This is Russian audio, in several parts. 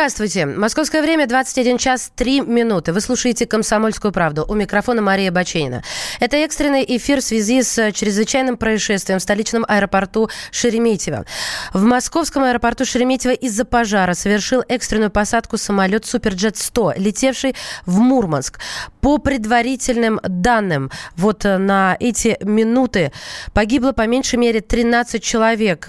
Здравствуйте. Московское время 21 час 3 минуты. Вы слушаете «Комсомольскую правду». У микрофона Мария Баченина. Это экстренный эфир в связи с чрезвычайным происшествием в столичном аэропорту Шереметьево. В московском аэропорту Шереметьево из-за пожара совершил экстренную посадку самолет «Суперджет-100», летевший в Мурманск. По предварительным данным, вот на эти минуты погибло по меньшей мере 13 человек.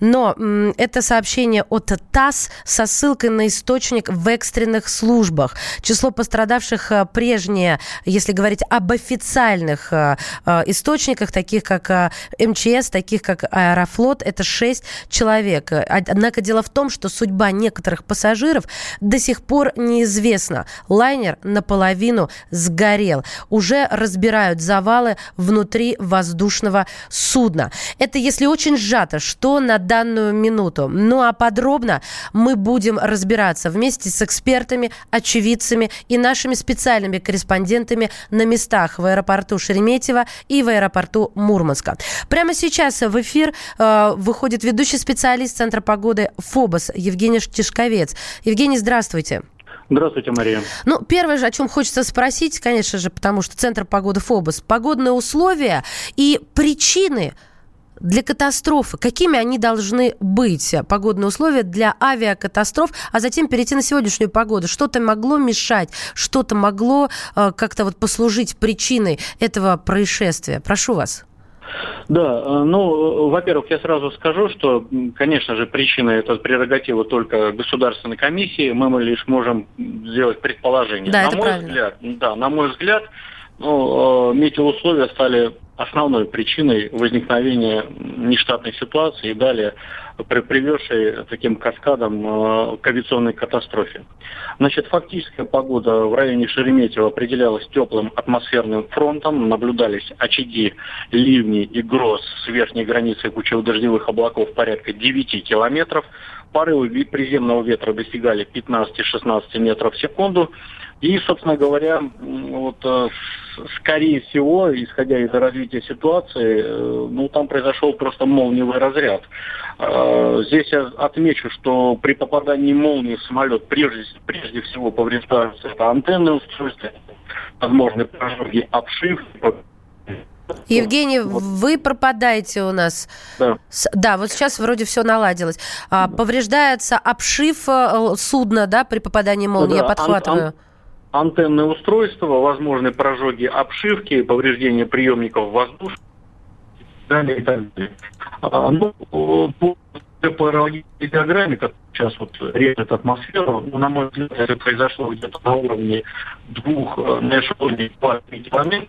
Но это сообщение от ТАСС со ссылкой на источник в экстренных службах. Число пострадавших э, прежнее, если говорить об официальных э, э, источниках, таких как МЧС, таких как Аэрофлот, это 6 человек. Однако дело в том, что судьба некоторых пассажиров до сих пор неизвестна. Лайнер наполовину сгорел. Уже разбирают завалы внутри воздушного судна. Это если очень сжато, что на данную минуту. Ну а подробно мы будем разбирать разбираться вместе с экспертами, очевидцами и нашими специальными корреспондентами на местах в аэропорту Шереметьево и в аэропорту Мурманска. Прямо сейчас в эфир э, выходит ведущий специалист Центра погоды ФОБОС Евгений Тишковец. Евгений, здравствуйте. Здравствуйте, Мария. Ну, первое же, о чем хочется спросить, конечно же, потому что Центр погоды ФОБОС, погодные условия и причины для катастрофы, какими они должны быть, погодные условия для авиакатастроф, а затем перейти на сегодняшнюю погоду. Что-то могло мешать, что-то могло э, как-то вот послужить причиной этого происшествия. Прошу вас. Да, э, ну, во-первых, я сразу скажу, что, конечно же, причина это прерогатива только государственной комиссии, мы лишь можем сделать предположение. Да, на это мой правильно. взгляд, да, на мой взгляд, ну, э, метеоусловия стали основной причиной возникновения нештатной ситуации и далее приведшей таким каскадом э, к авиационной катастрофе. Значит, фактическая погода в районе Шереметьево определялась теплым атмосферным фронтом, наблюдались очаги ливней и гроз с верхней границей кучево-дождевых облаков порядка 9 километров. Порывы приземного ветра достигали 15-16 метров в секунду. И, собственно говоря, вот, э, скорее всего, исходя из развития ситуации, э, ну, там произошел просто молниевый разряд. Э, здесь я отмечу, что при попадании молнии в самолет прежде, прежде всего повреждаются это антенны устройства, возможны прожоги обшивки, Евгений, вы пропадаете у нас. Да. да, вот сейчас вроде все наладилось. А, повреждается обшив судна, да, при попадании молнии, да, я подхватываю. Ан- ан- антенные устройства, возможны прожоги обшивки, повреждения приемников воздушных и так далее. А, ну, по теплорологической диаграмме, которая сейчас вот режет атмосферу, ну, на мой взгляд, это произошло где-то на уровне двух э, на эшелоне километров.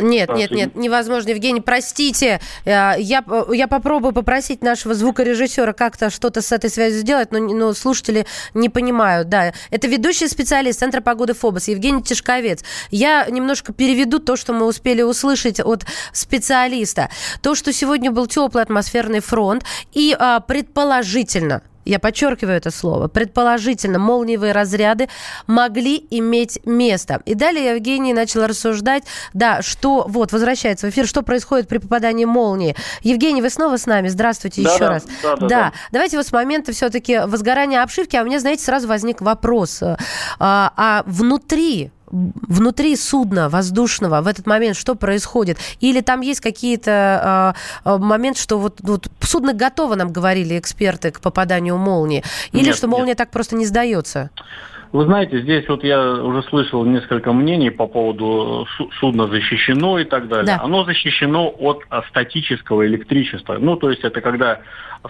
Нет, нет, нет, невозможно. Евгений, простите, э, я, я попробую попросить нашего звукорежиссера как-то что-то с этой связью сделать, но, но слушатели не понимают. Да, это ведущий специалист Центра погоды ФОБОС Евгений Тишковец. Я немножко переведу то, что мы успели услышать от специалиста. То, что сегодня был теплый атмосферный фронт и а, предположительно я подчеркиваю это слово, предположительно, молниевые разряды могли иметь место. И далее Евгений начал рассуждать, да, что, вот, возвращается в эфир, что происходит при попадании молнии. Евгений, вы снова с нами, здравствуйте да, еще да, раз. Да, да, да, давайте вот с момента все-таки возгорания обшивки, а у меня, знаете, сразу возник вопрос, а, а внутри внутри судна воздушного в этот момент что происходит? Или там есть какие-то э, моменты, что вот, вот судно готово, нам говорили эксперты, к попаданию молнии? Или нет, что молния нет. так просто не сдается? Вы знаете, здесь вот я уже слышал несколько мнений по поводу судна защищено и так далее. Да. Оно защищено от статического электричества. Ну, то есть это когда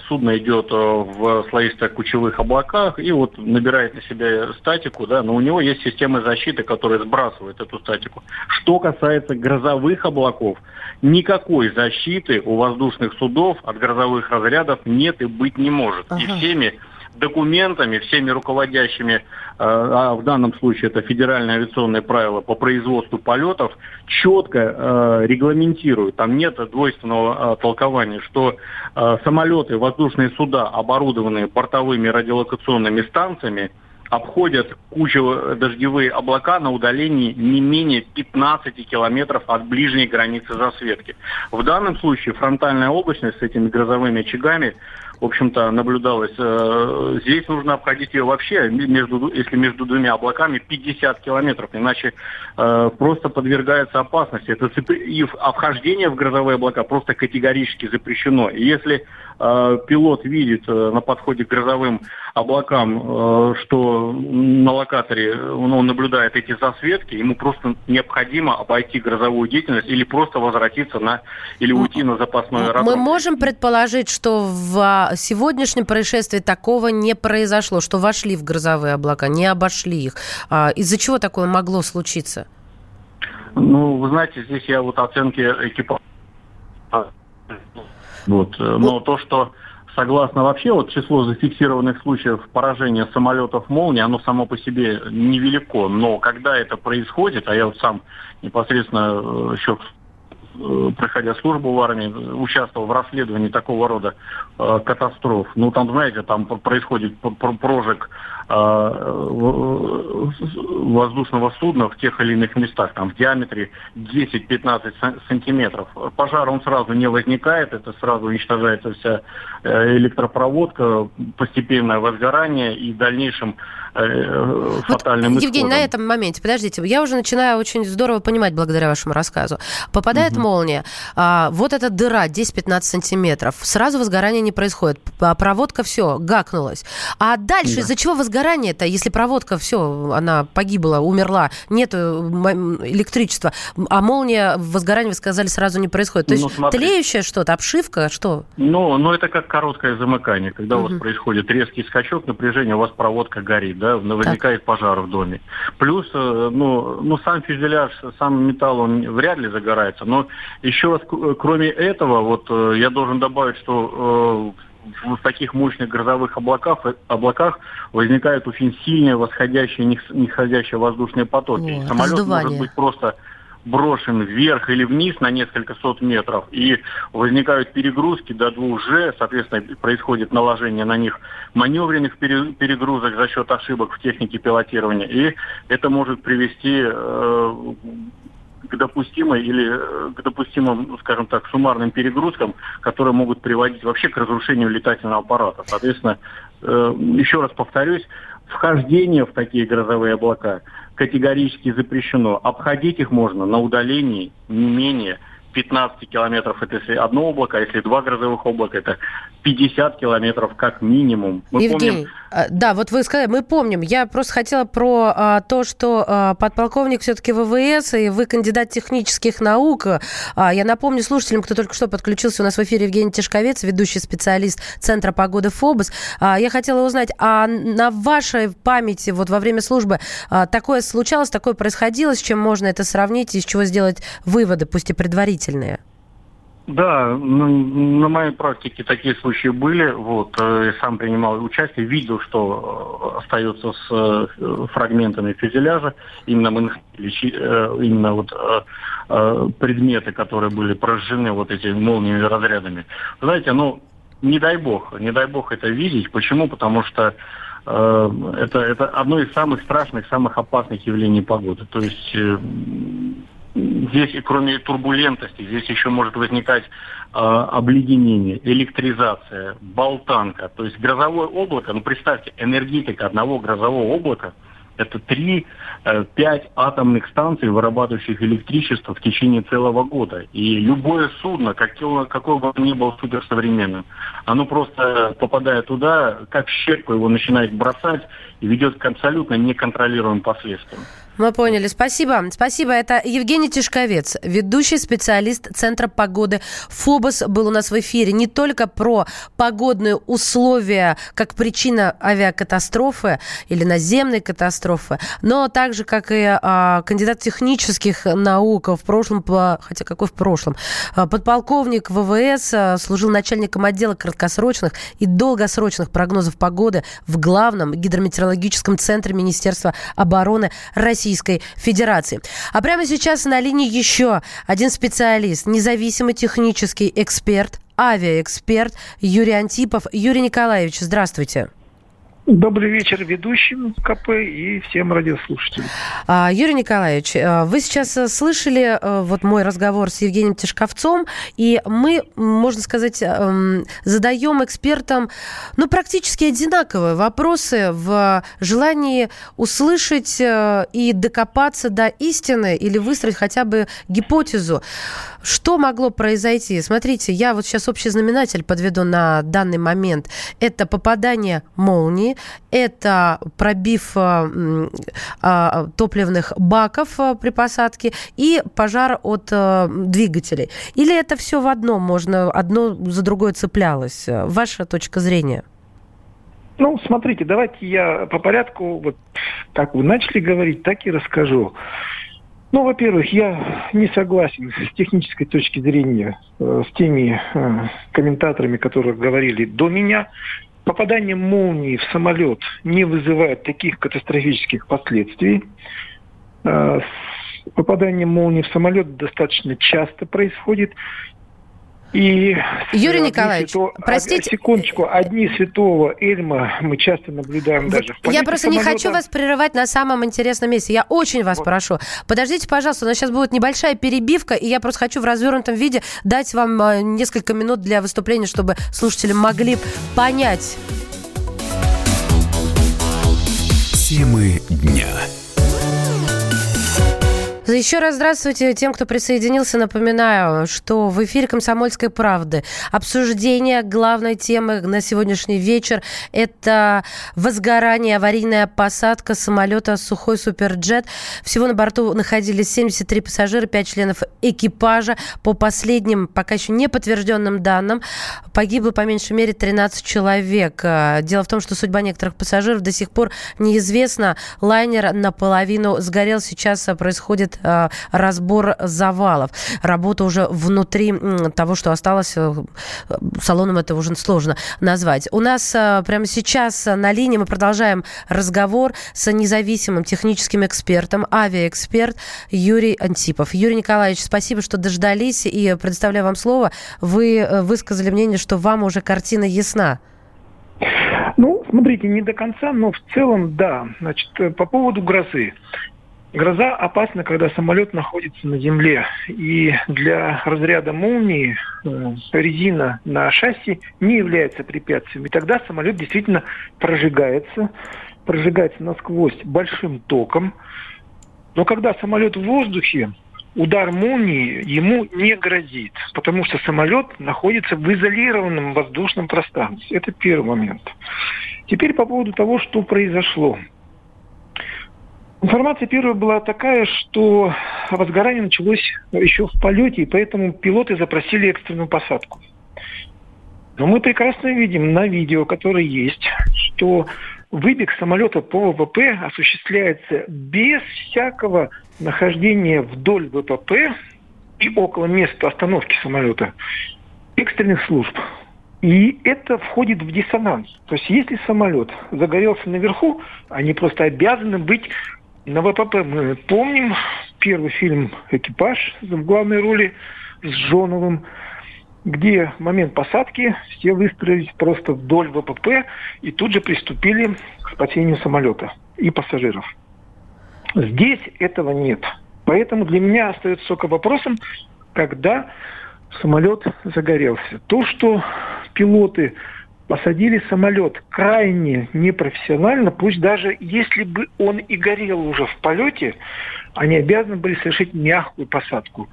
судно идет э, в слоистых кучевых облаках и вот набирает на себя статику, да, но у него есть система защиты, которая сбрасывает эту статику. Что касается грозовых облаков, никакой защиты у воздушных судов от грозовых разрядов нет и быть не может. Ага. И всеми документами, всеми руководящими, э, а в данном случае это федеральное авиационное правило по производству полетов, четко э, регламентируют, там нет двойственного э, толкования, что самолеты, воздушные суда, оборудованные бортовыми радиолокационными станциями, обходят кучу дождевые облака на удалении не менее 15 километров от ближней границы засветки. В данном случае фронтальная облачность с этими грозовыми очагами в общем-то, наблюдалась. Э, здесь нужно обходить ее вообще, между, если между двумя облаками, 50 километров, иначе э, просто подвергается опасности. Это и вхождение в грозовые облака просто категорически запрещено. И если пилот видит э, на подходе к грозовым облакам, э, что на локаторе он наблюдает эти засветки, ему просто необходимо обойти грозовую деятельность или просто возвратиться на или уйти на запасной аэродром. Мы можем предположить, что в а, сегодняшнем происшествии такого не произошло, что вошли в грозовые облака, не обошли их. А, из-за чего такое могло случиться? Ну, вы знаете, здесь я вот оценки экипажа. Вот. Но то, что согласно вообще вот число зафиксированных случаев поражения самолетов молнии, оно само по себе невелико. Но когда это происходит, а я вот сам непосредственно э, еще Э, проходя службу в армии, участвовал в расследовании такого рода э, катастроф. Ну, там, знаете, там происходит прожиг э, воздушного судна в тех или иных местах, там в диаметре 10-15 сантиметров. Пожар он сразу не возникает, это сразу уничтожается вся э, электропроводка, постепенное возгорание и в дальнейшем э, фатальным вот, Евгений, на этом моменте, подождите, я уже начинаю очень здорово понимать благодаря вашему рассказу. Попадает угу. молния, а, вот эта дыра 10-15 сантиметров, сразу возгорание не происходит, проводка все, гакнулась. А дальше да. из-за чего возгорание-то, если проводка все, она погибла, умерла, нет электричества, а молния, возгорание, вы сказали, сразу не происходит. То ну, есть смотри. тлеющее что-то, обшивка, что? Ну, ну, это как короткое замыкание, когда угу. у вас происходит резкий скачок напряжения, у вас проводка горит, да, возникает так. пожар в доме. Плюс, э, ну, ну, сам фюзеляж, сам металл, он вряд ли загорается, но еще раз, кроме этого, вот э, я должен добавить, что э, в таких мощных грозовых облаках, облаках возникают очень сильные восходящие и нисходящие воздушные потоки. О, Самолет раздувание. может быть просто брошен вверх или вниз на несколько сот метров, и возникают перегрузки до 2G, соответственно, происходит наложение на них маневренных перегрузок за счет ошибок в технике пилотирования, и это может привести э, к допустимой или э, к допустимым, ну, скажем так, суммарным перегрузкам, которые могут приводить вообще к разрушению летательного аппарата. Соответственно, э, еще раз повторюсь, вхождение в такие грозовые облака категорически запрещено. Обходить их можно на удалении не менее 15 километров это если одно облако, а если два грозовых облака, это 50 километров как минимум. Мы Евгений, помним... А, да, вот вы сказали, мы помним. Я просто хотела про а, то, что а, подполковник все-таки ВВС, и вы кандидат технических наук. А, я напомню слушателям, кто только что подключился у нас в эфире Евгений Тишковец, ведущий специалист Центра погоды ФОБОС. А, я хотела узнать, а на вашей памяти вот во время службы а, такое случалось, такое происходило, с чем можно это сравнить, и из чего сделать выводы, пусть и предварительные? Да, ну, на моей практике такие случаи были. Вот, э, я сам принимал участие, видел, что э, остается с э, фрагментами фюзеляжа. Именно мы именно вот предметы, которые были поражены вот этими молниями разрядами. Знаете, ну, не дай бог, не дай бог это видеть. Почему? Потому что это, это одно из самых страшных, самых опасных явлений погоды. То есть здесь, кроме турбулентности, здесь еще может возникать э, обледенение, электризация, болтанка. То есть грозовое облако, ну представьте, энергетика одного грозового облака – это 3-5 э, атомных станций, вырабатывающих электричество в течение целого года. И любое судно, какое, какое бы ни было суперсовременным, оно просто попадая туда, как щепку его начинает бросать и ведет к абсолютно неконтролируемым последствиям. Мы поняли. Спасибо. Спасибо. Это Евгений Тишковец, ведущий специалист Центра погоды ФОБОС, был у нас в эфире не только про погодные условия как причина авиакатастрофы или наземной катастрофы, но также, как и а, кандидат технических наук в прошлом, хотя какой в прошлом, а, подполковник ВВС, а, служил начальником отдела краткосрочных и долгосрочных прогнозов погоды в главном гидрометеорологическом центре Министерства обороны Российской Федерации. А прямо сейчас на линии еще один специалист, независимый технический эксперт, авиаэксперт Юрий Антипов. Юрий Николаевич, здравствуйте. Добрый вечер ведущим КП и всем радиослушателям. А, Юрий Николаевич, э, вы сейчас э, слышали э, вот мой разговор с Евгением Тишковцом, и мы, можно сказать, эм, задаем экспертам ну, практически одинаковые вопросы в желании услышать и докопаться до истины или выстроить хотя бы гипотезу. Что могло произойти? Смотрите, я вот сейчас общий знаменатель подведу на данный момент. Это попадание молнии, это пробив э, э, топливных баков э, при посадке и пожар от двигателей. Или это все в одном, можно одно за другое цеплялось? Ваша точка зрения? Ну, смотрите, давайте я по порядку, вот как вы начали говорить, так и расскажу. Ну, во-первых, я не согласен с технической точки зрения э, с теми э, комментаторами, которые говорили до меня. Попадание молнии в самолет не вызывает таких катастрофических последствий. Э, попадание молнии в самолет достаточно часто происходит. И Юрий Николаевич, свято... простите... Секундочку, одни святого Эльма мы часто наблюдаем вот даже в Я просто самолета. не хочу вас прерывать на самом интересном месте. Я очень вас вот. прошу. Подождите, пожалуйста, у нас сейчас будет небольшая перебивка, и я просто хочу в развернутом виде дать вам э, несколько минут для выступления, чтобы слушатели могли понять. Темы дня. Еще раз здравствуйте тем, кто присоединился. Напоминаю, что в эфире «Комсомольской правды» обсуждение главной темы на сегодняшний вечер – это возгорание, аварийная посадка самолета «Сухой Суперджет». Всего на борту находились 73 пассажира, 5 членов экипажа. По последним, пока еще не подтвержденным данным, погибло по меньшей мере 13 человек. Дело в том, что судьба некоторых пассажиров до сих пор неизвестна. Лайнер наполовину сгорел. Сейчас происходит Э, разбор завалов. Работа уже внутри того, что осталось. Э, салоном это уже сложно назвать. У нас э, прямо сейчас на линии мы продолжаем разговор с независимым техническим экспертом, авиаэксперт Юрий Антипов. Юрий Николаевич, спасибо, что дождались и предоставляю вам слово. Вы высказали мнение, что вам уже картина ясна. Ну, смотрите, не до конца, но в целом да. Значит, по поводу грозы. Гроза опасна, когда самолет находится на земле. И для разряда молнии э, резина на шасси не является препятствием. И тогда самолет действительно прожигается, прожигается насквозь большим током. Но когда самолет в воздухе, удар молнии ему не грозит, потому что самолет находится в изолированном воздушном пространстве. Это первый момент. Теперь по поводу того, что произошло. Информация первая была такая, что возгорание началось еще в полете, и поэтому пилоты запросили экстренную посадку. Но мы прекрасно видим на видео, которое есть, что выбег самолета по ВПП осуществляется без всякого нахождения вдоль ВПП и около места остановки самолета экстренных служб. И это входит в диссонанс. То есть если самолет загорелся наверху, они просто обязаны быть на ВПП мы помним первый фильм «Экипаж» в главной роли с Жоновым, где момент посадки все выстроились просто вдоль ВПП и тут же приступили к спасению самолета и пассажиров. Здесь этого нет. Поэтому для меня остается только вопросом, когда самолет загорелся. То, что пилоты посадили самолет крайне непрофессионально, пусть даже если бы он и горел уже в полете, они обязаны были совершить мягкую посадку,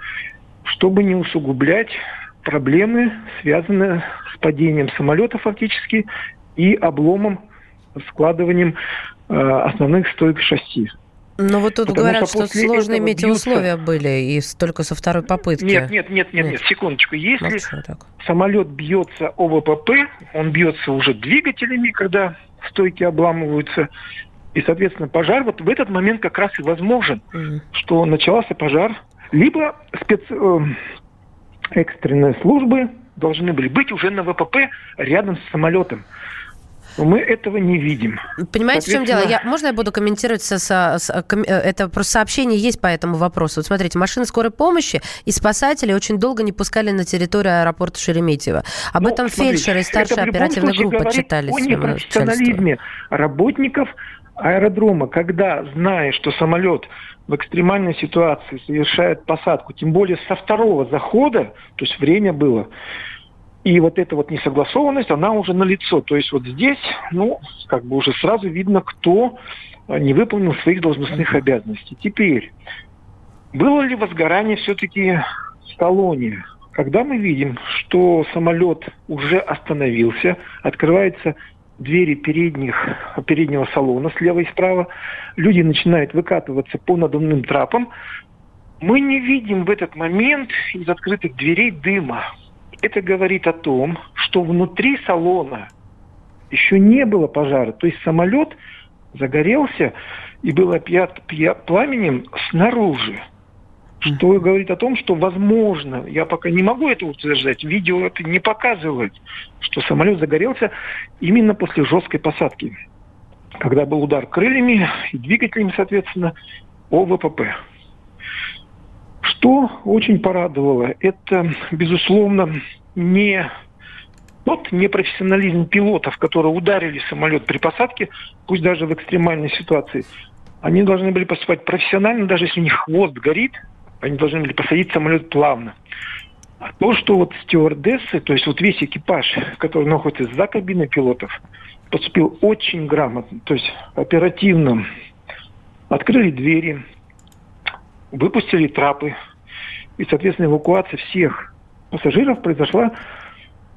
чтобы не усугублять проблемы, связанные с падением самолета фактически и обломом, складыванием э, основных стоек шасси. Но вот тут Потому говорят, что, что сложные метеоусловия бьются... были, и только со второй попытки. Нет, нет, нет, нет, нет, секундочку. Если самолет бьется ОВПП, он бьется уже двигателями, когда стойки обламываются, и, соответственно, пожар вот в этот момент как раз и возможен, mm. что начался пожар, либо спец... Э, экстренные службы должны были быть уже на ВПП рядом с самолетом. Мы этого не видим. Понимаете, в чем дело? Я, можно я буду комментировать? Со, со, с, ком, э, это просто сообщение есть по этому вопросу. Вот смотрите, машины скорой помощи и спасатели очень долго не пускали на территорию аэропорта Шереметьево. Об ну, этом смотрите, фельдшеры и старшая оперативная группа читали. О непрофессионализме работников аэродрома, когда, зная, что самолет в экстремальной ситуации совершает посадку, тем более со второго захода, то есть время было, и вот эта вот несогласованность, она уже налицо. То есть вот здесь, ну, как бы уже сразу видно, кто не выполнил своих должностных обязанностей. Теперь, было ли возгорание все-таки в салоне? Когда мы видим, что самолет уже остановился, открывается двери передних, переднего салона слева и справа, люди начинают выкатываться по надувным трапам, мы не видим в этот момент из открытых дверей дыма. Это говорит о том, что внутри салона еще не было пожара. То есть самолет загорелся и был опьят пламенем снаружи. Что говорит о том, что возможно, я пока не могу это утверждать, видео это не показывает, что самолет загорелся именно после жесткой посадки, когда был удар крыльями и двигателями, соответственно, о ВПП. Что очень порадовало, это, безусловно, не тот непрофессионализм пилотов, которые ударили самолет при посадке, пусть даже в экстремальной ситуации. Они должны были поступать профессионально, даже если у них хвост горит, они должны были посадить самолет плавно. А то, что вот стюардессы, то есть вот весь экипаж, который находится за кабиной пилотов, поступил очень грамотно, то есть оперативно. Открыли двери, выпустили трапы, и, соответственно, эвакуация всех пассажиров произошла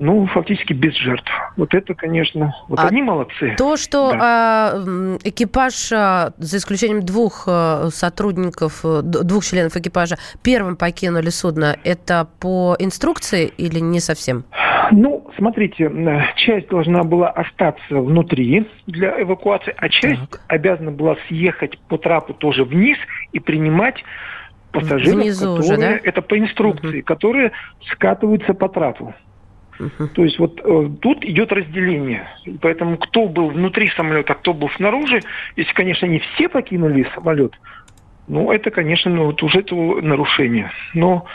ну, фактически без жертв. Вот это, конечно, вот а они молодцы. То, что да. э, экипаж, э, за исключением двух э, сотрудников, э, двух членов экипажа, первым покинули судно, это по инструкции или не совсем? Ну, смотрите, часть должна была остаться внутри для эвакуации, а часть так. обязана была съехать по трапу тоже вниз и принимать пассажиров, Внизу которые, уже, да? это по инструкции, угу. которые скатываются по трапу. Угу. То есть вот э, тут идет разделение. Поэтому кто был внутри самолета, кто был снаружи, если, конечно, не все покинули самолет, ну, это, конечно, ну, вот уже это нарушение. Но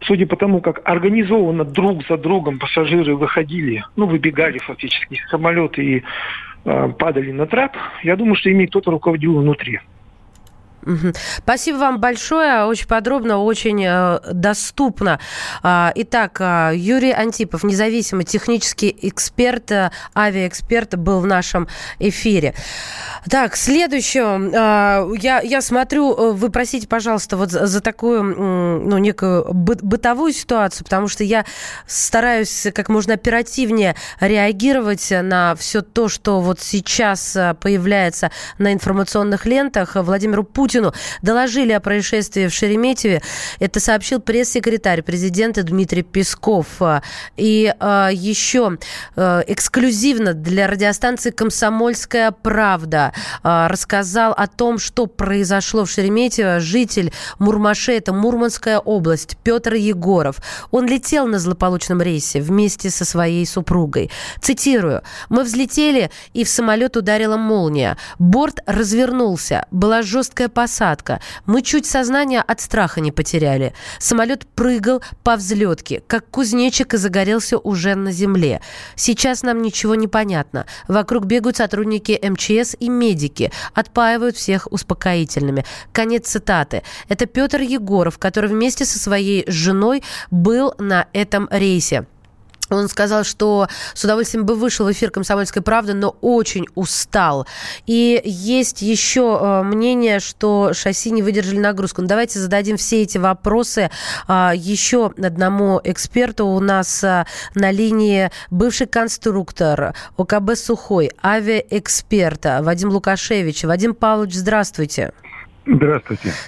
судя по тому, как организованно друг за другом пассажиры выходили, ну, выбегали фактически из самолета и э, падали на трап, я думаю, что ими кто-то руководил внутри. Спасибо вам большое. Очень подробно, очень э, доступно. А, итак, а, Юрий Антипов, независимый технический эксперт, э, авиаэксперт, был в нашем эфире. Так, следующее. А, я, я смотрю, э, вы просите, пожалуйста, вот за, такую, ну, некую бытовую ситуацию, потому что я стараюсь как можно оперативнее реагировать на все то, что вот сейчас появляется на информационных лентах. Владимиру Путину Путину доложили о происшествии в Шереметьеве. Это сообщил пресс-секретарь президента Дмитрий Песков. И э, еще э, эксклюзивно для радиостанции «Комсомольская правда» э, рассказал о том, что произошло в Шереметьево. Житель Мурмаше, это Мурманская область, Петр Егоров. Он летел на злополучном рейсе вместе со своей супругой. Цитирую. «Мы взлетели, и в самолет ударила молния. Борт развернулся. Была жесткая посадка. Мы чуть сознание от страха не потеряли. Самолет прыгал по взлетке, как кузнечик и загорелся уже на земле. Сейчас нам ничего не понятно. Вокруг бегают сотрудники МЧС и медики. Отпаивают всех успокоительными. Конец цитаты. Это Петр Егоров, который вместе со своей женой был на этом рейсе. Он сказал, что с удовольствием бы вышел в эфир «Комсомольской правды», но очень устал. И есть еще э, мнение, что шасси не выдержали нагрузку. Ну, давайте зададим все эти вопросы а, еще одному эксперту. У нас а, на линии бывший конструктор ОКБ «Сухой», авиаэксперт Вадим Лукашевич. Вадим Павлович, здравствуйте. Здравствуйте.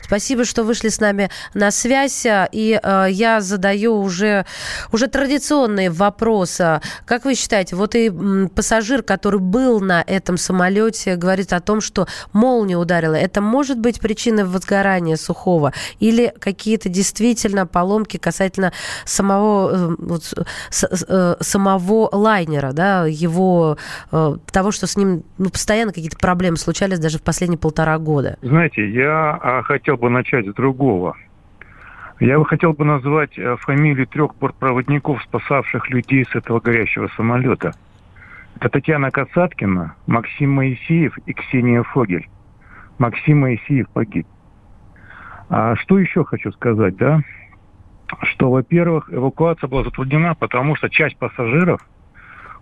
Спасибо, что вышли с нами на связь. И э, я задаю уже, уже традиционные вопросы. Как вы считаете, вот и пассажир, который был на этом самолете, говорит о том, что молния ударила. Это может быть причиной возгорания сухого? Или какие-то действительно поломки касательно самого, э, вот, с, э, самого лайнера, да, его, э, того, что с ним ну, постоянно какие-то проблемы случались даже в последние полтора года? Знаете, я я а, хотел бы начать с другого. Я бы хотел бы назвать э, фамилии трех бортпроводников, спасавших людей с этого горящего самолета. Это Татьяна Касаткина, Максим Моисеев и Ксения Фогель. Максим Моисеев погиб. А что еще хочу сказать, да? Что, во-первых, эвакуация была затруднена, потому что часть пассажиров,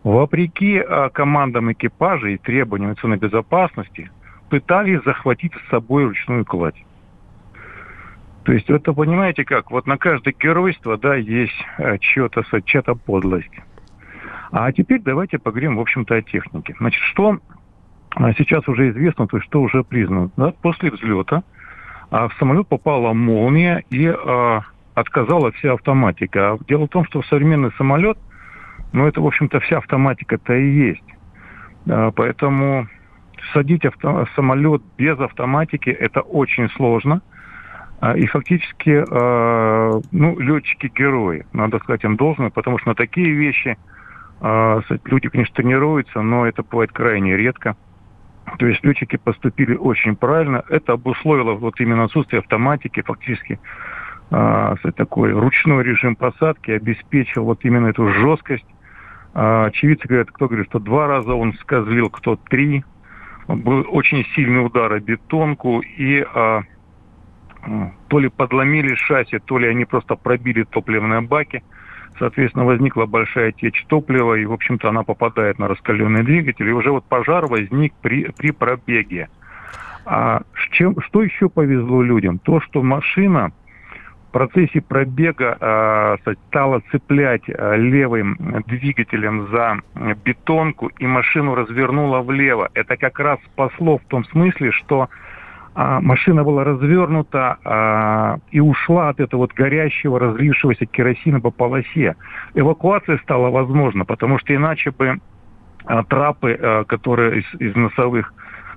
вопреки а, командам экипажа и требованиям национальной безопасности, пытались захватить с собой ручную кладь. То есть это понимаете как? Вот на каждое геройство, да, есть э, чья-то, чья-то подлость. А теперь давайте поговорим, в общем-то, о технике. Значит, что а, сейчас уже известно, то есть что уже признано. Да? После взлета а, в самолет попала молния и а, отказала вся автоматика. А дело в том, что современный самолет, ну это, в общем-то, вся автоматика-то и есть. А, поэтому садить авто, самолет без автоматики это очень сложно. А, и фактически, э, ну, летчики герои, надо сказать им должное, потому что на такие вещи э, люди, конечно, тренируются, но это бывает крайне редко. То есть летчики поступили очень правильно. Это обусловило вот именно отсутствие автоматики, фактически э, такой ручной режим посадки обеспечил вот именно эту жесткость. Очевидцы говорят, кто говорит, что два раза он скозлил, кто три был очень сильный удар о бетонку, и а, то ли подломили шасси, то ли они просто пробили топливные баки. Соответственно, возникла большая течь топлива, и, в общем-то, она попадает на раскаленный двигатель. И уже вот пожар возник при, при пробеге. А чем, что еще повезло людям? То, что машина процессе пробега э, стала цеплять э, левым двигателем за бетонку и машину развернула влево. Это как раз спасло в том смысле, что э, машина была развернута э, и ушла от этого вот горящего, разлившегося керосина по полосе. Эвакуация стала возможна, потому что иначе бы э, трапы, э, которые из, из носовых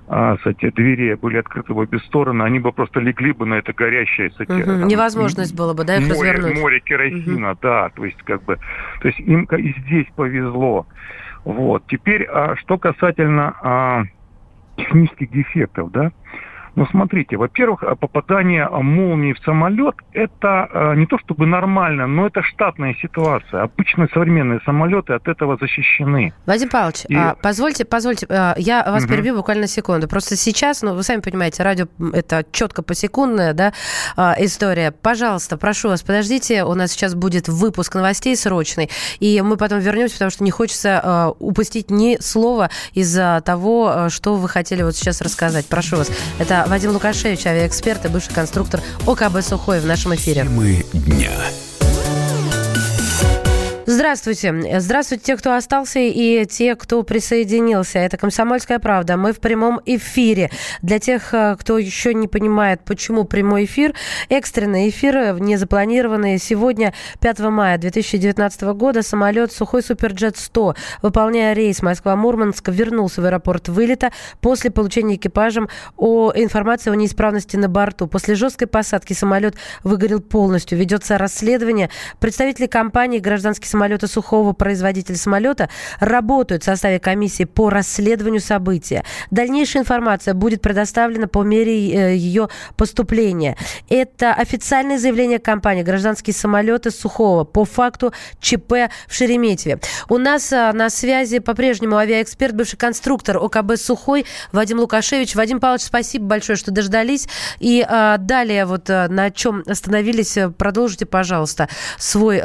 кстати, двери были открыты в обе стороны, они бы просто легли бы на это горящее, кстати, угу. там, Невозможность было бы, да, их море, развернуть. Море керосина, угу. да, то есть как бы, то есть им и здесь повезло. Вот. Теперь, а, что касательно а, технических дефектов, да, ну, смотрите, во-первых, а, попадание молнии в самолет – это э, не то чтобы нормально, но это штатная ситуация. Обычные современные самолеты от этого защищены. Вадим Павлович, И... а, позвольте, позвольте, а, я вас угу. перебью буквально секунду. Просто сейчас, ну, вы сами понимаете, радио – это четко посекундная да, а, история. Пожалуйста, прошу вас, подождите, у нас сейчас будет выпуск новостей срочный, и мы потом вернемся, потому что не хочется упустить ни слова из-за того, что вы хотели вот сейчас рассказать. Прошу вас. Это Вадим Лукашевич, авиаэксперт и бывший конструктор ОКБ «Сухой» в нашем эфире. Мы дня. Здравствуйте. Здравствуйте те, кто остался и те, кто присоединился. Это «Комсомольская правда». Мы в прямом эфире. Для тех, э, кто еще не понимает, почему прямой эфир, экстренный эфир, не запланированный. Сегодня, 5 мая 2019 года, самолет «Сухой Суперджет 100», выполняя рейс Москва-Мурманск, вернулся в аэропорт вылета после получения экипажем о информации о неисправности на борту. После жесткой посадки самолет выгорел полностью. Ведется расследование. Представители компании «Гражданский самолет» самолета сухого производителя самолета работают в составе комиссии по расследованию события. Дальнейшая информация будет предоставлена по мере э, ее поступления. Это официальное заявление компании «Гражданские самолеты Сухого» по факту ЧП в Шереметьеве. У нас э, на связи по-прежнему авиаэксперт, бывший конструктор ОКБ «Сухой» Вадим Лукашевич. Вадим Павлович, спасибо большое, что дождались. И э, далее вот на чем остановились, продолжите, пожалуйста, свой...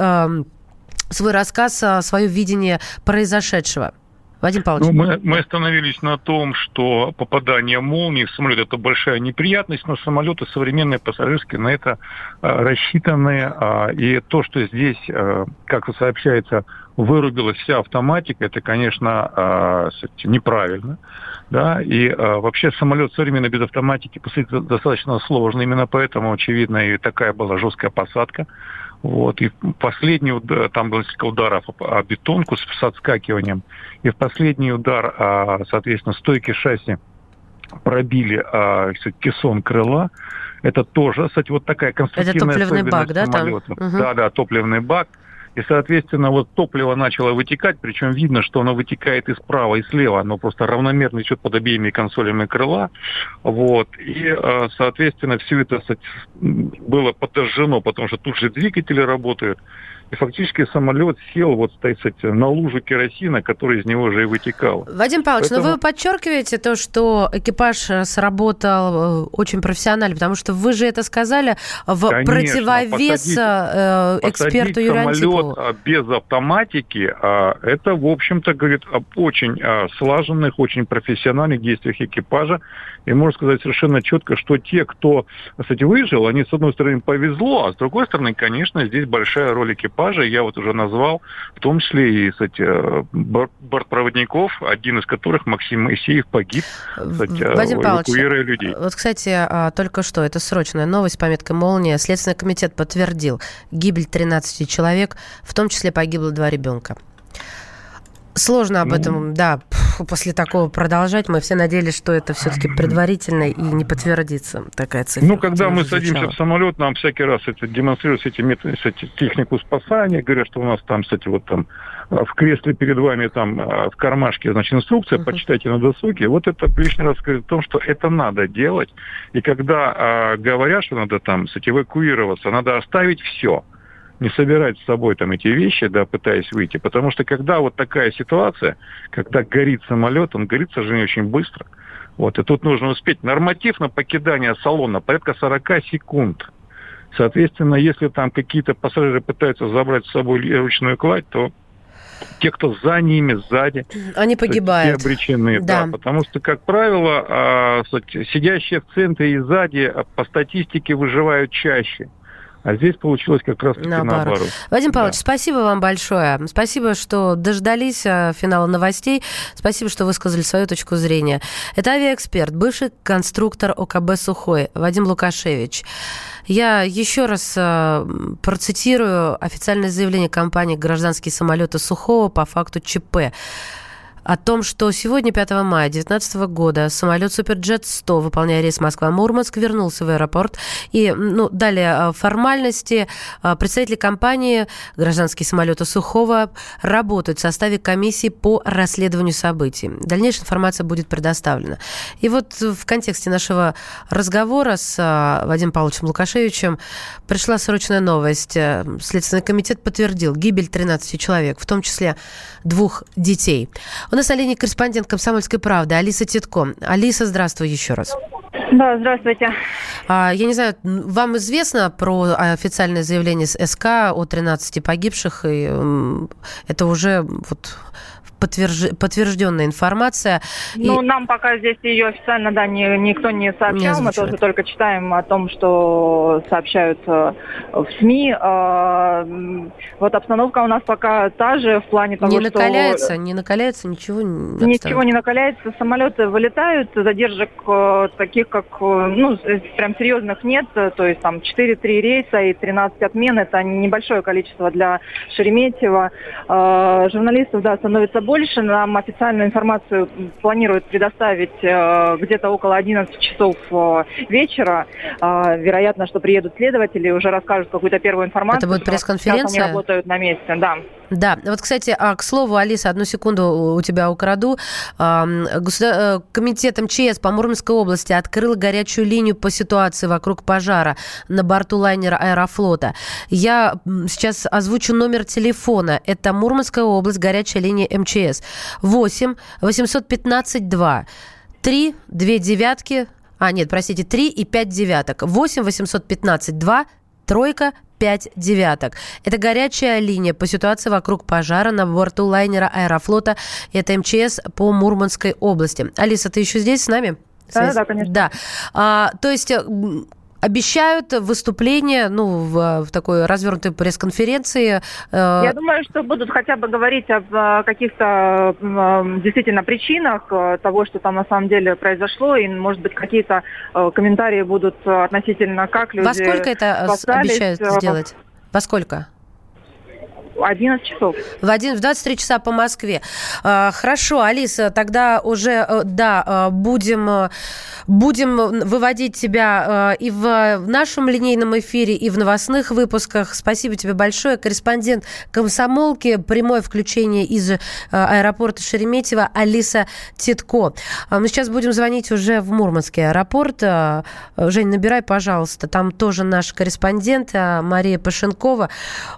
Э, свой рассказ, свое видение произошедшего. Вадим Павлович. Ну, мы, мы остановились на том, что попадание молнии в самолет – это большая неприятность, но самолеты современные пассажирские на это а, рассчитаны. А, и то, что здесь, а, как сообщается, вырубилась вся автоматика, это, конечно, а, неправильно. Да? И а, вообще самолет современно без автоматики посадить достаточно сложно. Именно поэтому, очевидно, и такая была жесткая посадка. Вот, и последний удар, там было несколько ударов о бетонку с, с отскакиванием. И в последний удар, а, соответственно, стойки шасси пробили а, кессон крыла. Это тоже, кстати, вот такая конструктивная Это топливный бак, да? Самолета. Там? Угу. Да, да, топливный бак. И, соответственно, вот топливо начало вытекать, причем видно, что оно вытекает и справа, и слева. Оно просто равномерно идет под обеими консолями крыла. Вот. И, э, соответственно, все это было подожжено, потому что тут же двигатели работают. И фактически самолет сел вот, кстати, на лужу керосина, который из него же и вытекал. Вадим Павлович, Поэтому... но вы подчеркиваете то, что экипаж э, сработал э, очень профессионально, потому что вы же это сказали в Конечно, противовес посадить, э, эксперту Юрию самолет а, без автоматики, а, это, в общем-то, говорит об очень а, слаженных, очень профессиональных действиях экипажа. И можно сказать совершенно четко, что те, кто, кстати, выжил, они, с одной стороны, повезло, а с другой стороны, конечно, здесь большая роль экипажа я вот уже назвал, в том числе и кстати, э, бортпроводников, один из которых, Максим Моисеев, погиб, кстати, э, Павлович, людей. Вот, кстати, а, только что, это срочная новость с пометкой «Молния». Следственный комитет подтвердил гибель 13 человек, в том числе погибло два ребенка. Сложно об ну, этом, да, после такого продолжать. Мы все надеялись, что это все-таки предварительно и не подтвердится такая цифра. Ну, когда мы садимся в самолет, нам всякий раз это демонстрируют эти, методы, эти технику спасания, говорят, что у нас там, кстати, вот там а, в кресле перед вами там а, в кармашке, значит, инструкция, uh-huh. почитайте на досуге. Вот это лишний раз говорит о том, что это надо делать. И когда а, говорят, что надо там, кстати, эвакуироваться, надо оставить все – не собирать с собой там эти вещи, да, пытаясь выйти. Потому что когда вот такая ситуация, когда горит самолет, он горит, к сожалению, очень быстро. Вот, и тут нужно успеть. Норматив на покидание салона порядка 40 секунд. Соответственно, если там какие-то пассажиры пытаются забрать с собой ручную кладь, то те, кто за ними, сзади, они погибают. Те обречены, да. да. Потому что, как правило, а, сидящие в центре и сзади а, по статистике выживают чаще. А здесь получилось как раз таки наоборот. наоборот. Вадим Павлович, да. спасибо вам большое. Спасибо, что дождались э, финала новостей. Спасибо, что высказали свою точку зрения. Это авиаэксперт, бывший конструктор ОКБ «Сухой» Вадим Лукашевич. Я еще раз э, процитирую официальное заявление компании «Гражданские самолеты Сухого» по факту ЧП о том, что сегодня, 5 мая 2019 года, самолет Суперджет-100, выполняя рейс Москва-Мурманск, вернулся в аэропорт. И ну, далее формальности. А, представители компании «Гражданские самолеты Сухого» работают в составе комиссии по расследованию событий. Дальнейшая информация будет предоставлена. И вот в контексте нашего разговора с а, Вадимом Павловичем Лукашевичем пришла срочная новость. Следственный комитет подтвердил гибель 13 человек, в том числе двух детей. У нас на линии корреспондент «Комсомольской правды» Алиса Титко. Алиса, здравствуй еще раз. Да, здравствуйте. А, я не знаю, вам известно про официальное заявление с СК о 13 погибших? И это уже вот подтверж... подтвержденная информация. Ну, и... нам пока здесь ее официально, да, ни, никто не сообщал. Не Мы тоже только читаем о том, что сообщают э, в СМИ. А, вот обстановка у нас пока та же в плане того, не что... накаляется, не накаляется, ничего не Ничего не накаляется. Самолеты вылетают, задержек э, таких, как, э, ну, прям серьезных нет. То есть там 4-3 рейса и 13 отмен. Это небольшое количество для Шереметьева. Журналистов, да, становится больше. Нам официальную информацию планируют предоставить э, где-то около 11 часов э, вечера. Э, вероятно, что приедут следователи и уже расскажут какую-то первую информацию. Это будет пресс-конференция? Они работают на месте, да. Да, вот, кстати, а, к слову, Алиса, одну секунду у тебя украду. Государ... Комитет МЧС по Мурманской области открыл горячую линию по ситуации вокруг пожара на борту лайнера Аэрофлота. Я сейчас озвучу номер телефона. Это Мурманская область, горячая линия. МЧС. 8 815 2. 3, 2 девятки, а, нет, простите, 3 и 5 девяток. 8 815 2, тройка, пять девяток. Это горячая линия по ситуации вокруг пожара на борту лайнера Аэрофлота. Это МЧС по Мурманской области. Алиса, ты еще здесь с нами? Да, да, конечно. Да. А, то есть обещают выступление, ну, в, в такой развернутой пресс-конференции. Э, Я думаю, что будут хотя бы говорить об э, каких-то действительно причинах э, того, что там на самом деле произошло, и, может быть, какие-то комментарии будут относительно как люди Во сколько это обещают сделать? Во сколько? 11 часов. В, один, в 23 часа по Москве. А, хорошо, Алиса, тогда уже, э, да, э, будем, э, будем выводить тебя и в нашем линейном эфире, и в новостных выпусках. Спасибо тебе большое. Корреспондент комсомолки, прямое включение из аэропорта Шереметьево Алиса Титко. А, мы сейчас будем звонить уже в Мурманский аэропорт. Жень, набирай, пожалуйста. Там тоже наш корреспондент Мария Пашенкова.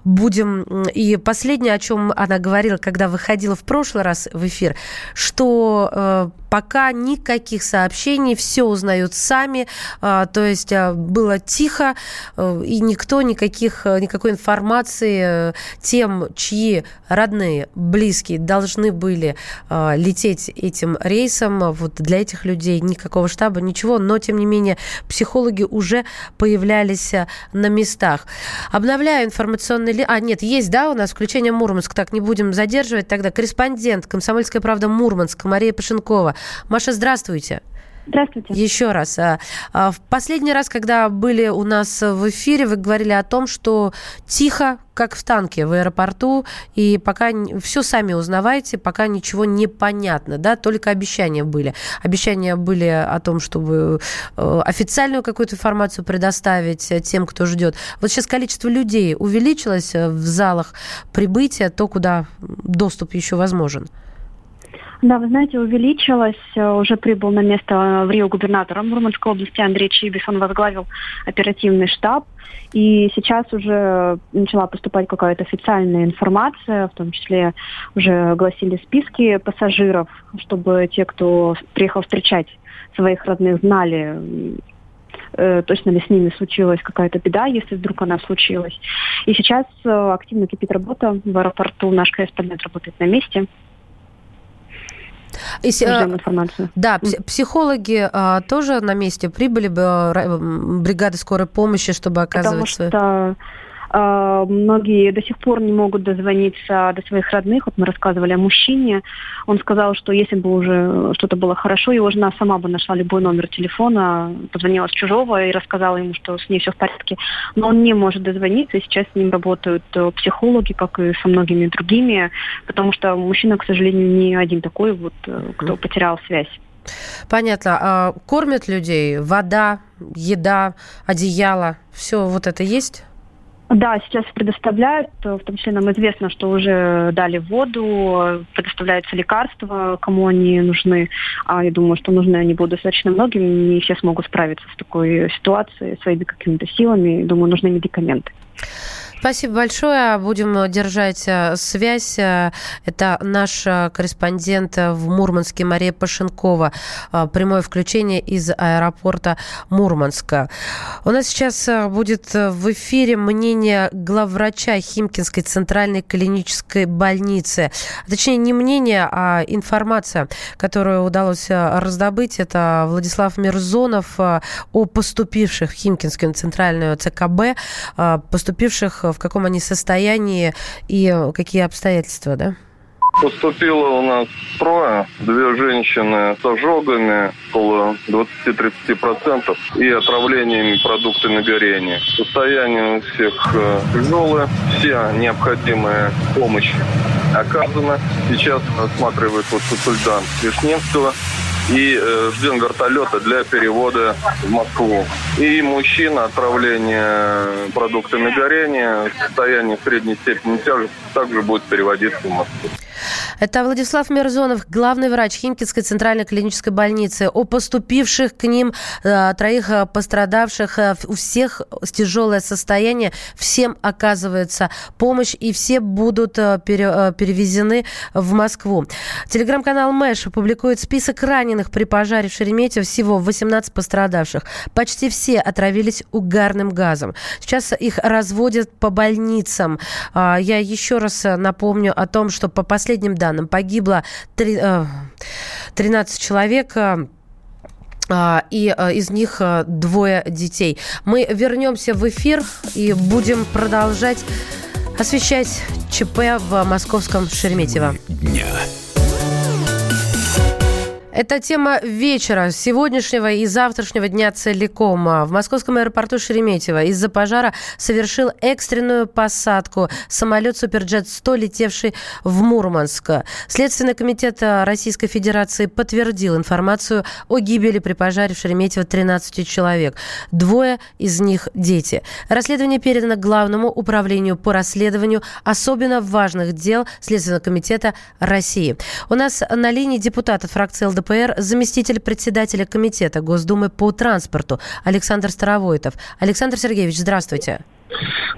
Будем и и последнее, о чем она говорила, когда выходила в прошлый раз в эфир, что э, пока никаких сообщений, все узнают сами, э, то есть э, было тихо, э, и никто никаких, э, никакой информации э, тем, чьи родные, близкие должны были э, лететь этим рейсом, вот для этих людей никакого штаба, ничего, но тем не менее психологи уже появлялись э, на местах. Обновляю информационный... А, нет, есть, да, у нас включение Мурманск. Так, не будем задерживать. Тогда корреспондент «Комсомольская правда» Мурманск Мария Пашенкова. Маша, здравствуйте. Здравствуйте. Еще раз. А, а, в последний раз, когда были у нас в эфире, вы говорили о том, что тихо, как в танке в аэропорту, и пока все сами узнавайте, пока ничего не понятно, да, только обещания были. Обещания были о том, чтобы э, официальную какую-то информацию предоставить тем, кто ждет. Вот сейчас количество людей увеличилось в залах прибытия, то, куда доступ еще возможен. Да, вы знаете, увеличилось. Э, уже прибыл на место э, в Рио губернатора Мурманской области Андрей Чибис. Он возглавил оперативный штаб. И сейчас уже начала поступать какая-то официальная информация, в том числе уже огласили списки пассажиров, чтобы те, кто приехал встречать своих родных, знали, э, точно ли с ними случилась какая-то беда, если вдруг она случилась. И сейчас активно кипит работа в аэропорту. Наш корреспондент работает на месте. И, Ждем информацию. Да, психологи а, тоже на месте прибыли бы а, бригады скорой помощи, чтобы оказывать... Потому что а, многие до сих пор не могут дозвониться до своих родных. Вот мы рассказывали о мужчине. Он сказал, что если бы уже что-то было хорошо, его жена сама бы нашла любой номер телефона, позвонила с чужого и рассказала ему, что с ней все в порядке. Но он не может дозвониться, и сейчас с ним работают э, психологи, как и со многими другими, потому что мужчина, к сожалению, не один такой, вот, э, кто потерял связь. Понятно. А кормят людей? Вода, еда, одеяло, все вот это есть? Да, сейчас предоставляют, в том числе нам известно, что уже дали воду, предоставляются лекарства, кому они нужны. А я думаю, что нужны они будут достаточно многим, не все смогут справиться с такой ситуацией своими какими-то силами. Думаю, нужны медикаменты. Спасибо большое. Будем держать э, связь. Э, это наш э, корреспондент в Мурманске Мария Пашенкова. Прямое включение из аэропорта Мурманска. У нас сейчас будет в эфире мнение главврача Химкинской центральной клинической больницы. Точнее, не мнение, а информация, которую удалось раздобыть. Это Владислав Мирзонов о поступивших в Химкинскую центральную ЦКБ, поступивших в каком они состоянии и какие обстоятельства, да? Поступило у нас трое, две женщины с ожогами, около 20-30% и отравлениями продуктами горения. Состояние у всех э, тяжелое, вся необходимая помощь оказана. Сейчас осматривает вот консультант Вишневского и э, ждем вертолета для перевода в Москву. И мужчина, отравление продуктами горения, состояние средней степени тяжести также будет переводиться в Москву. Это Владислав Мирзонов, главный врач Химкинской центральной клинической больницы. О поступивших к ним э, троих э, пострадавших, э, у всех тяжелое состояние, всем оказывается помощь, и все будут э, пере, перевезены в Москву. Телеграм-канал Мэш публикует список раненых раненых при пожаре в Шереметьево всего 18 пострадавших. Почти все отравились угарным газом. Сейчас их разводят по больницам. А, я еще раз напомню о том, что по последним данным погибло 13 э, человек а, и из них двое детей. Мы вернемся в эфир и будем продолжать освещать ЧП в московском Шереметьево. Дня. Это тема вечера, сегодняшнего и завтрашнего дня целиком. В московском аэропорту Шереметьево из-за пожара совершил экстренную посадку самолет «Суперджет-100», летевший в Мурманск. Следственный комитет Российской Федерации подтвердил информацию о гибели при пожаре в Шереметьево 13 человек. Двое из них – дети. Расследование передано Главному управлению по расследованию особенно важных дел Следственного комитета России. У нас на линии депутат от фракции ЛДПР ЛДПР заместитель председателя Комитета Госдумы по транспорту Александр Старовойтов. Александр Сергеевич, здравствуйте.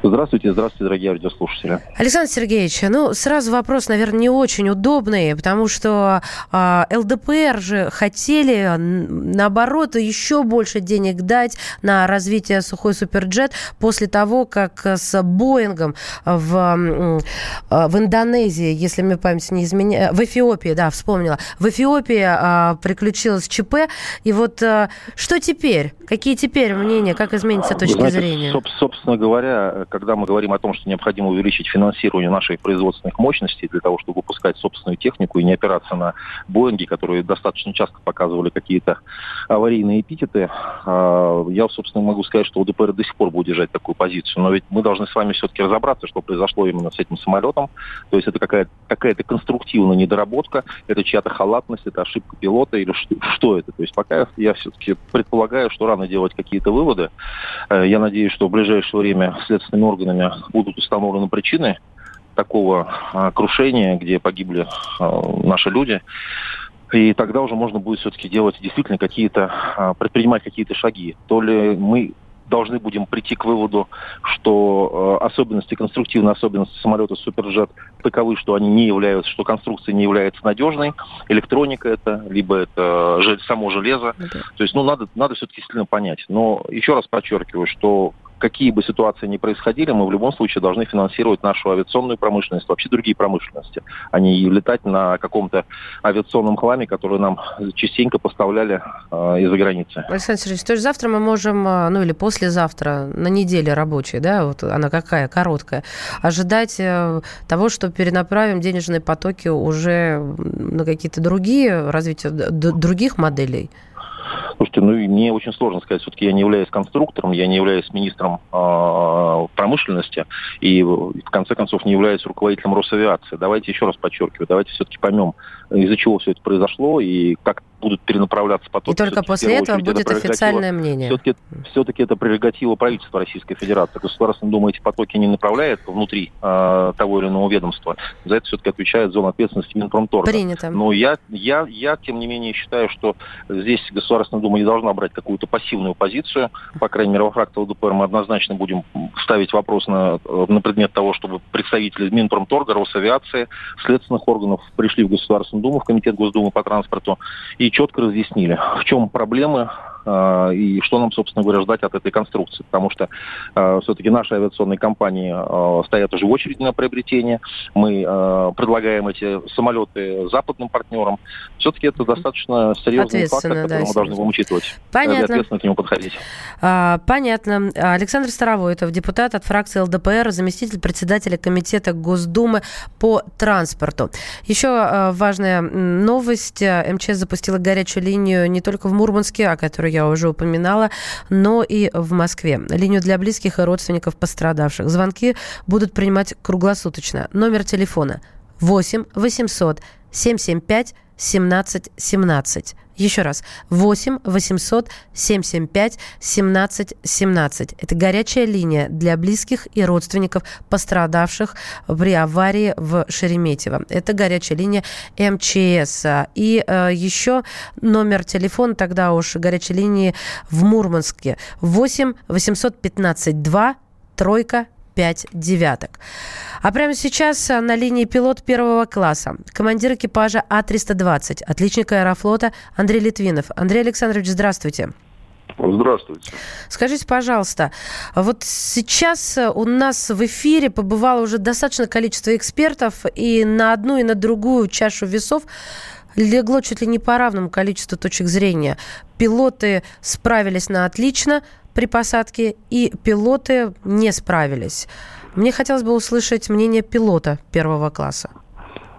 Здравствуйте, здравствуйте, дорогие радиослушатели. Александр Сергеевич, ну, сразу вопрос, наверное, не очень удобный, потому что э, ЛДПР же хотели, наоборот, еще больше денег дать на развитие сухой суперджет после того, как с Боингом в, в Индонезии, если мне память не изменяет, в Эфиопии, да, вспомнила, в Эфиопии э, приключилось ЧП, и вот э, что теперь? Какие теперь мнения, как изменится точка Знаете, зрения? Собственно говоря, когда мы говорим о том, что необходимо увеличить финансирование наших производственных мощностей для того, чтобы выпускать собственную технику и не опираться на Боинги, которые достаточно часто показывали какие-то аварийные эпитеты, а, я, собственно, могу сказать, что УДПР до сих пор будет держать такую позицию. Но ведь мы должны с вами все-таки разобраться, что произошло именно с этим самолетом. То есть это какая-то какая конструктивная недоработка, это чья-то халатность, это ошибка пилота или что, что это. То есть пока я все-таки предполагаю, что рано делать какие-то выводы. Э, я надеюсь, что в ближайшее время следственными органами будут установлены причины такого а, крушения, где погибли а, наши люди. И тогда уже можно будет все-таки делать действительно какие-то, а, предпринимать какие-то шаги. То ли мы должны будем прийти к выводу, что э, особенности, конструктивные особенности самолета Суперджет таковы, что они не являются, что конструкция не является надежной, электроника это, либо это само железо. Okay. То есть, ну, надо, надо все-таки сильно понять. Но еще раз подчеркиваю, что какие бы ситуации ни происходили, мы в любом случае должны финансировать нашу авиационную промышленность, вообще другие промышленности, а не летать на каком-то авиационном хламе, который нам частенько поставляли э, из-за границы. Александр Сергеевич, то есть завтра мы можем, а, ну или послезавтра, на неделе рабочей, да, вот она какая, короткая, ожидать э, того, что перенаправим денежные потоки уже на какие-то другие, развитие других моделей? Слушайте, ну мне очень сложно сказать, все-таки я не являюсь конструктором, я не являюсь министром э, промышленности и в конце концов не являюсь руководителем Росавиации. Давайте еще раз подчеркиваю, давайте все-таки поймем, из-за чего все это произошло и как будут перенаправляться потоки. И только после этого будет это официальное мнение. Все-таки, все-таки это прерогатива правительства Российской Федерации. Государственная Дума эти потоки не направляет внутри э, того или иного ведомства. За это все-таки отвечает зона ответственности Минпромторга. Принято. Но я, я, я, тем не менее, считаю, что здесь Государственная Дума не должна брать какую-то пассивную позицию. По крайней мере, во фракции ЛДПР мы однозначно будем ставить вопрос на, на предмет того, чтобы представители Минпромторга, Росавиации, следственных органов пришли в Государственную Думу, в Комитет Госдумы по транспорту и четко разъяснили, в чем проблема э, и что нам, собственно говоря, ждать от этой конструкции. Потому что э, все-таки наши авиационные компании э, стоят уже в очереди на приобретение. Мы э, предлагаем эти самолеты западным партнерам. Все-таки это достаточно серьезный фактор, который да, мы должны будем учитывать. Понятно. ответственно к нему подходить. А, понятно. Александр Старовойтов, депутат от фракции ЛДПР, заместитель председателя Комитета Госдумы по транспорту. Еще э, важная новость. МЧС запустила горячую линию не только в Мурманске, о которой я уже упоминала, но и в Москве. Линию для близких и родственников пострадавших. Звонки будут принимать круглосуточно. Номер телефона 8 800 775 17 17. Еще раз. 8 800 775 17 17. Это горячая линия для близких и родственников пострадавших при аварии в Шереметьево. Это горячая линия МЧС. И э, еще номер телефона тогда уж горячей линии в Мурманске. 8 815 2 тройка 5 девяток. А прямо сейчас на линии пилот первого класса, командир экипажа А-320, отличник аэрофлота Андрей Литвинов. Андрей Александрович, здравствуйте. Здравствуйте. Скажите, пожалуйста, вот сейчас у нас в эфире побывало уже достаточное количество экспертов, и на одну и на другую чашу весов легло чуть ли не по равному количеству точек зрения. Пилоты справились на отлично при посадке, и пилоты не справились. Мне хотелось бы услышать мнение пилота первого класса.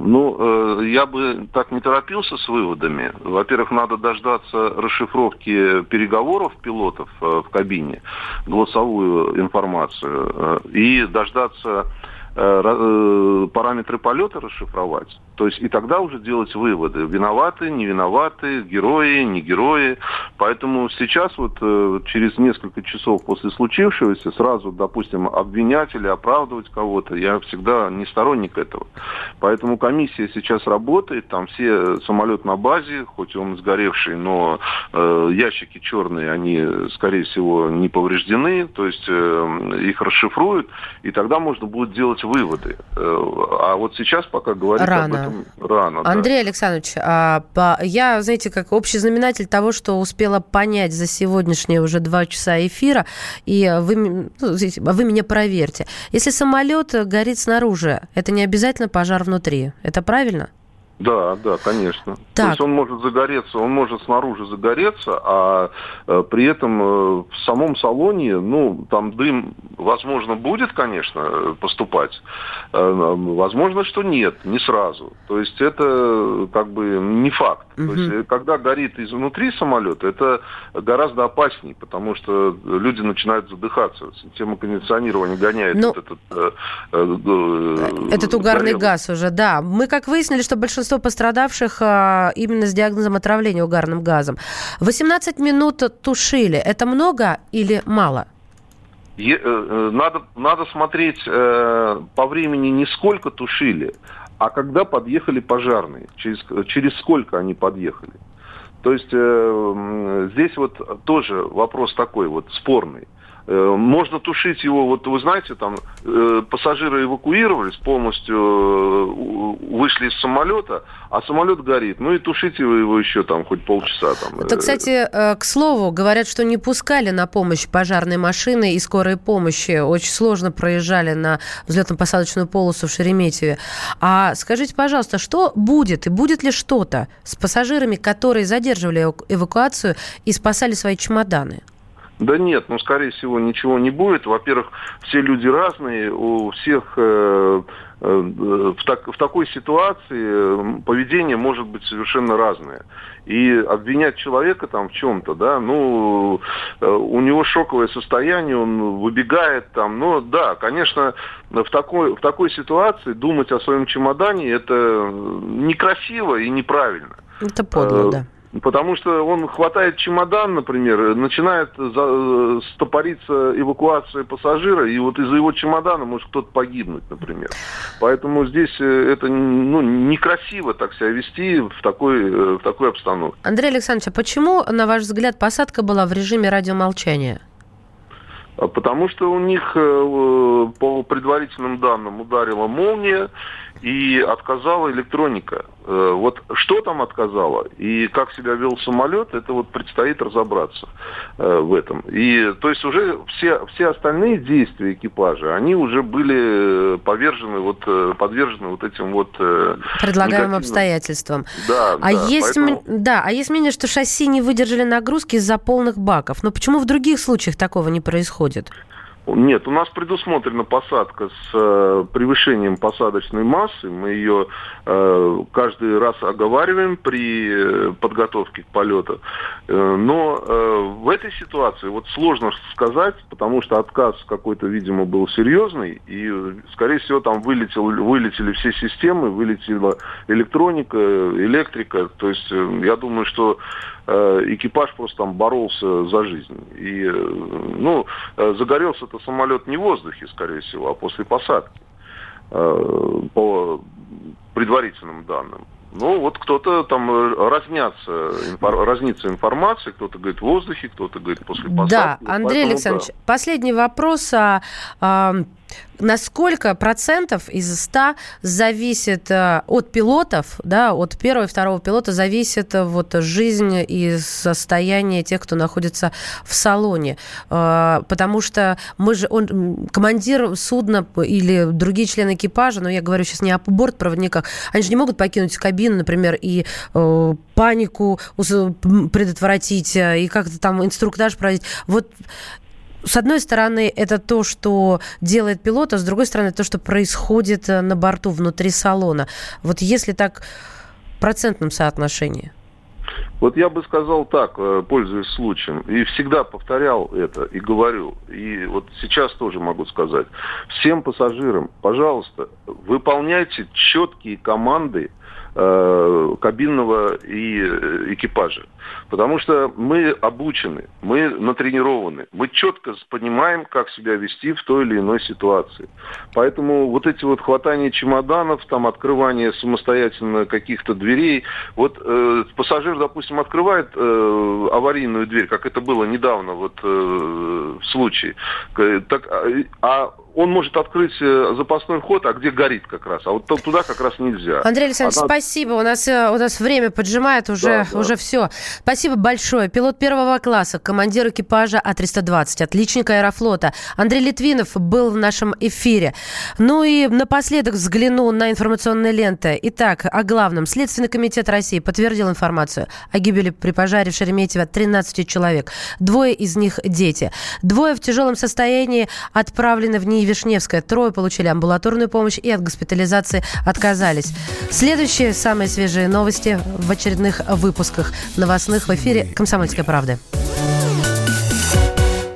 Ну, э, я бы так не торопился с выводами. Во-первых, надо дождаться расшифровки переговоров пилотов э, в кабине, голосовую информацию, э, и дождаться параметры полета расшифровать. То есть и тогда уже делать выводы. Виноваты, не виноваты, герои, не герои. Поэтому сейчас вот э, через несколько часов после случившегося сразу, допустим, обвинять или оправдывать кого-то, я всегда не сторонник этого. Поэтому комиссия сейчас работает, там все самолет на базе, хоть он сгоревший, но э, ящики черные, они, скорее всего, не повреждены, то есть э, их расшифруют, и тогда можно будет делать выводы. Э, а вот сейчас пока говорить Рано. об этом рано. Андрей да. Александрович, а, я, знаете, как общий знаменатель того, что успела понять за сегодняшние уже два часа эфира, и вы, ну, вы меня проверьте. Если самолет горит снаружи, это не обязательно пожар внутри. Это правильно? Да, да, конечно. Так. То есть он может загореться, он может снаружи загореться, а э, при этом э, в самом салоне, ну, там дым, возможно, будет, конечно, поступать. Э, возможно, что нет, не сразу. То есть это как бы не факт. Угу. То есть когда горит изнутри самолета, это гораздо опаснее, потому что люди начинают задыхаться. Тема кондиционирования гоняет ну, вот этот... Э, э, этот угарный газ уже, да. Мы как выяснили, что большинство большинство пострадавших а, именно с диагнозом отравления угарным газом. 18 минут тушили. Это много или мало? Э, э, надо, надо смотреть э, по времени не сколько тушили, а когда подъехали пожарные, через, через сколько они подъехали. То есть э, здесь вот тоже вопрос такой вот спорный. Можно тушить его, вот вы знаете, там э, пассажиры эвакуировались, полностью э, вышли из самолета, а самолет горит. Ну и тушите вы его еще там хоть полчаса. Там. Это, кстати, к слову, говорят, что не пускали на помощь пожарные машины и скорой помощи. Очень сложно проезжали на взлетно-посадочную полосу в Шереметьеве. А скажите, пожалуйста, что будет и будет ли что-то с пассажирами, которые задерживали эвакуацию и спасали свои чемоданы? Да нет, ну, скорее всего, ничего не будет. Во-первых, все люди разные, у всех э, э, в, так, в такой ситуации поведение может быть совершенно разное. И обвинять человека там в чем-то, да, ну, э, у него шоковое состояние, он выбегает там, ну, да, конечно, в такой, в такой ситуации думать о своем чемодане это некрасиво и неправильно. Это подло, э, да. Потому что он хватает чемодан, например, начинает за, стопориться эвакуация пассажира, и вот из-за его чемодана может кто-то погибнуть, например. Поэтому здесь э, это ну, некрасиво так себя вести в такой, э, в такой обстановке. Андрей Александрович, а почему, на ваш взгляд, посадка была в режиме радиомолчания? А потому что у них э, по предварительным данным ударила молния, и отказала электроника. Э, вот что там отказала и как себя вел самолет, это вот предстоит разобраться э, в этом. И то есть уже все, все остальные действия экипажа, они уже были повержены, вот, э, подвержены вот этим вот... Предлагаемым обстоятельствам. Да, а да, есть, поэтому... да, а есть мнение, что шасси не выдержали нагрузки из-за полных баков. Но почему в других случаях такого не происходит? Нет, у нас предусмотрена посадка с э, превышением посадочной массы. Мы ее э, каждый раз оговариваем при э, подготовке к полету. Э, но э, в этой ситуации вот сложно сказать, потому что отказ какой-то, видимо, был серьезный. И, скорее всего, там вылетел, вылетели все системы, вылетела электроника, электрика. То есть э, я думаю, что Э, экипаж просто там боролся за жизнь. И, э, ну, э, загорелся-то самолет не в воздухе, скорее всего, а после посадки, по предварительным данным. Ну, вот кто-то там разнятся, инфор, разнится информация, кто-то говорит в воздухе, кто-то говорит после посадки. Да, Андрей Поэтому, Александрович, да. последний вопрос. А, а, на сколько процентов из 100 зависит э, от пилотов, да, от первого и второго пилота зависит э, вот жизнь и состояние тех, кто находится в салоне. Э, потому что мы же, он, командир судна или другие члены экипажа, но я говорю сейчас не о бортпроводниках, они же не могут покинуть кабину, например, и панику предотвратить, и как-то там инструктаж проводить. Вот с одной стороны, это то, что делает пилот, а с другой стороны, то, что происходит э, на борту, внутри салона. Вот если так в процентном соотношении. Вот я бы сказал так, э, пользуясь случаем, и всегда повторял это и говорю, и вот сейчас тоже могу сказать, всем пассажирам, пожалуйста, выполняйте четкие команды э, кабинного и э, экипажа. Потому что мы обучены, мы натренированы, мы четко понимаем, как себя вести в той или иной ситуации. Поэтому вот эти вот хватания чемоданов, там открывание самостоятельно каких-то дверей, вот э, пассажир, допустим, открывает э, аварийную дверь, как это было недавно вот э, в случае, так, а, а он может открыть э, запасной ход, а где горит как раз, а вот туда как раз нельзя. Андрей Александрович, Она... спасибо. У нас, э, у нас время поджимает уже, да, уже все. Спасибо большое. Пилот первого класса, командир экипажа А-320, отличник аэрофлота. Андрей Литвинов был в нашем эфире. Ну и напоследок взгляну на информационные ленты. Итак, о главном. Следственный комитет России подтвердил информацию о гибели при пожаре в Шереметьево 13 человек. Двое из них дети. Двое в тяжелом состоянии отправлены в НИИ Вишневская. Трое получили амбулаторную помощь и от госпитализации отказались. Следующие самые свежие новости в очередных выпусках новостных в эфире «Комсомольской правды».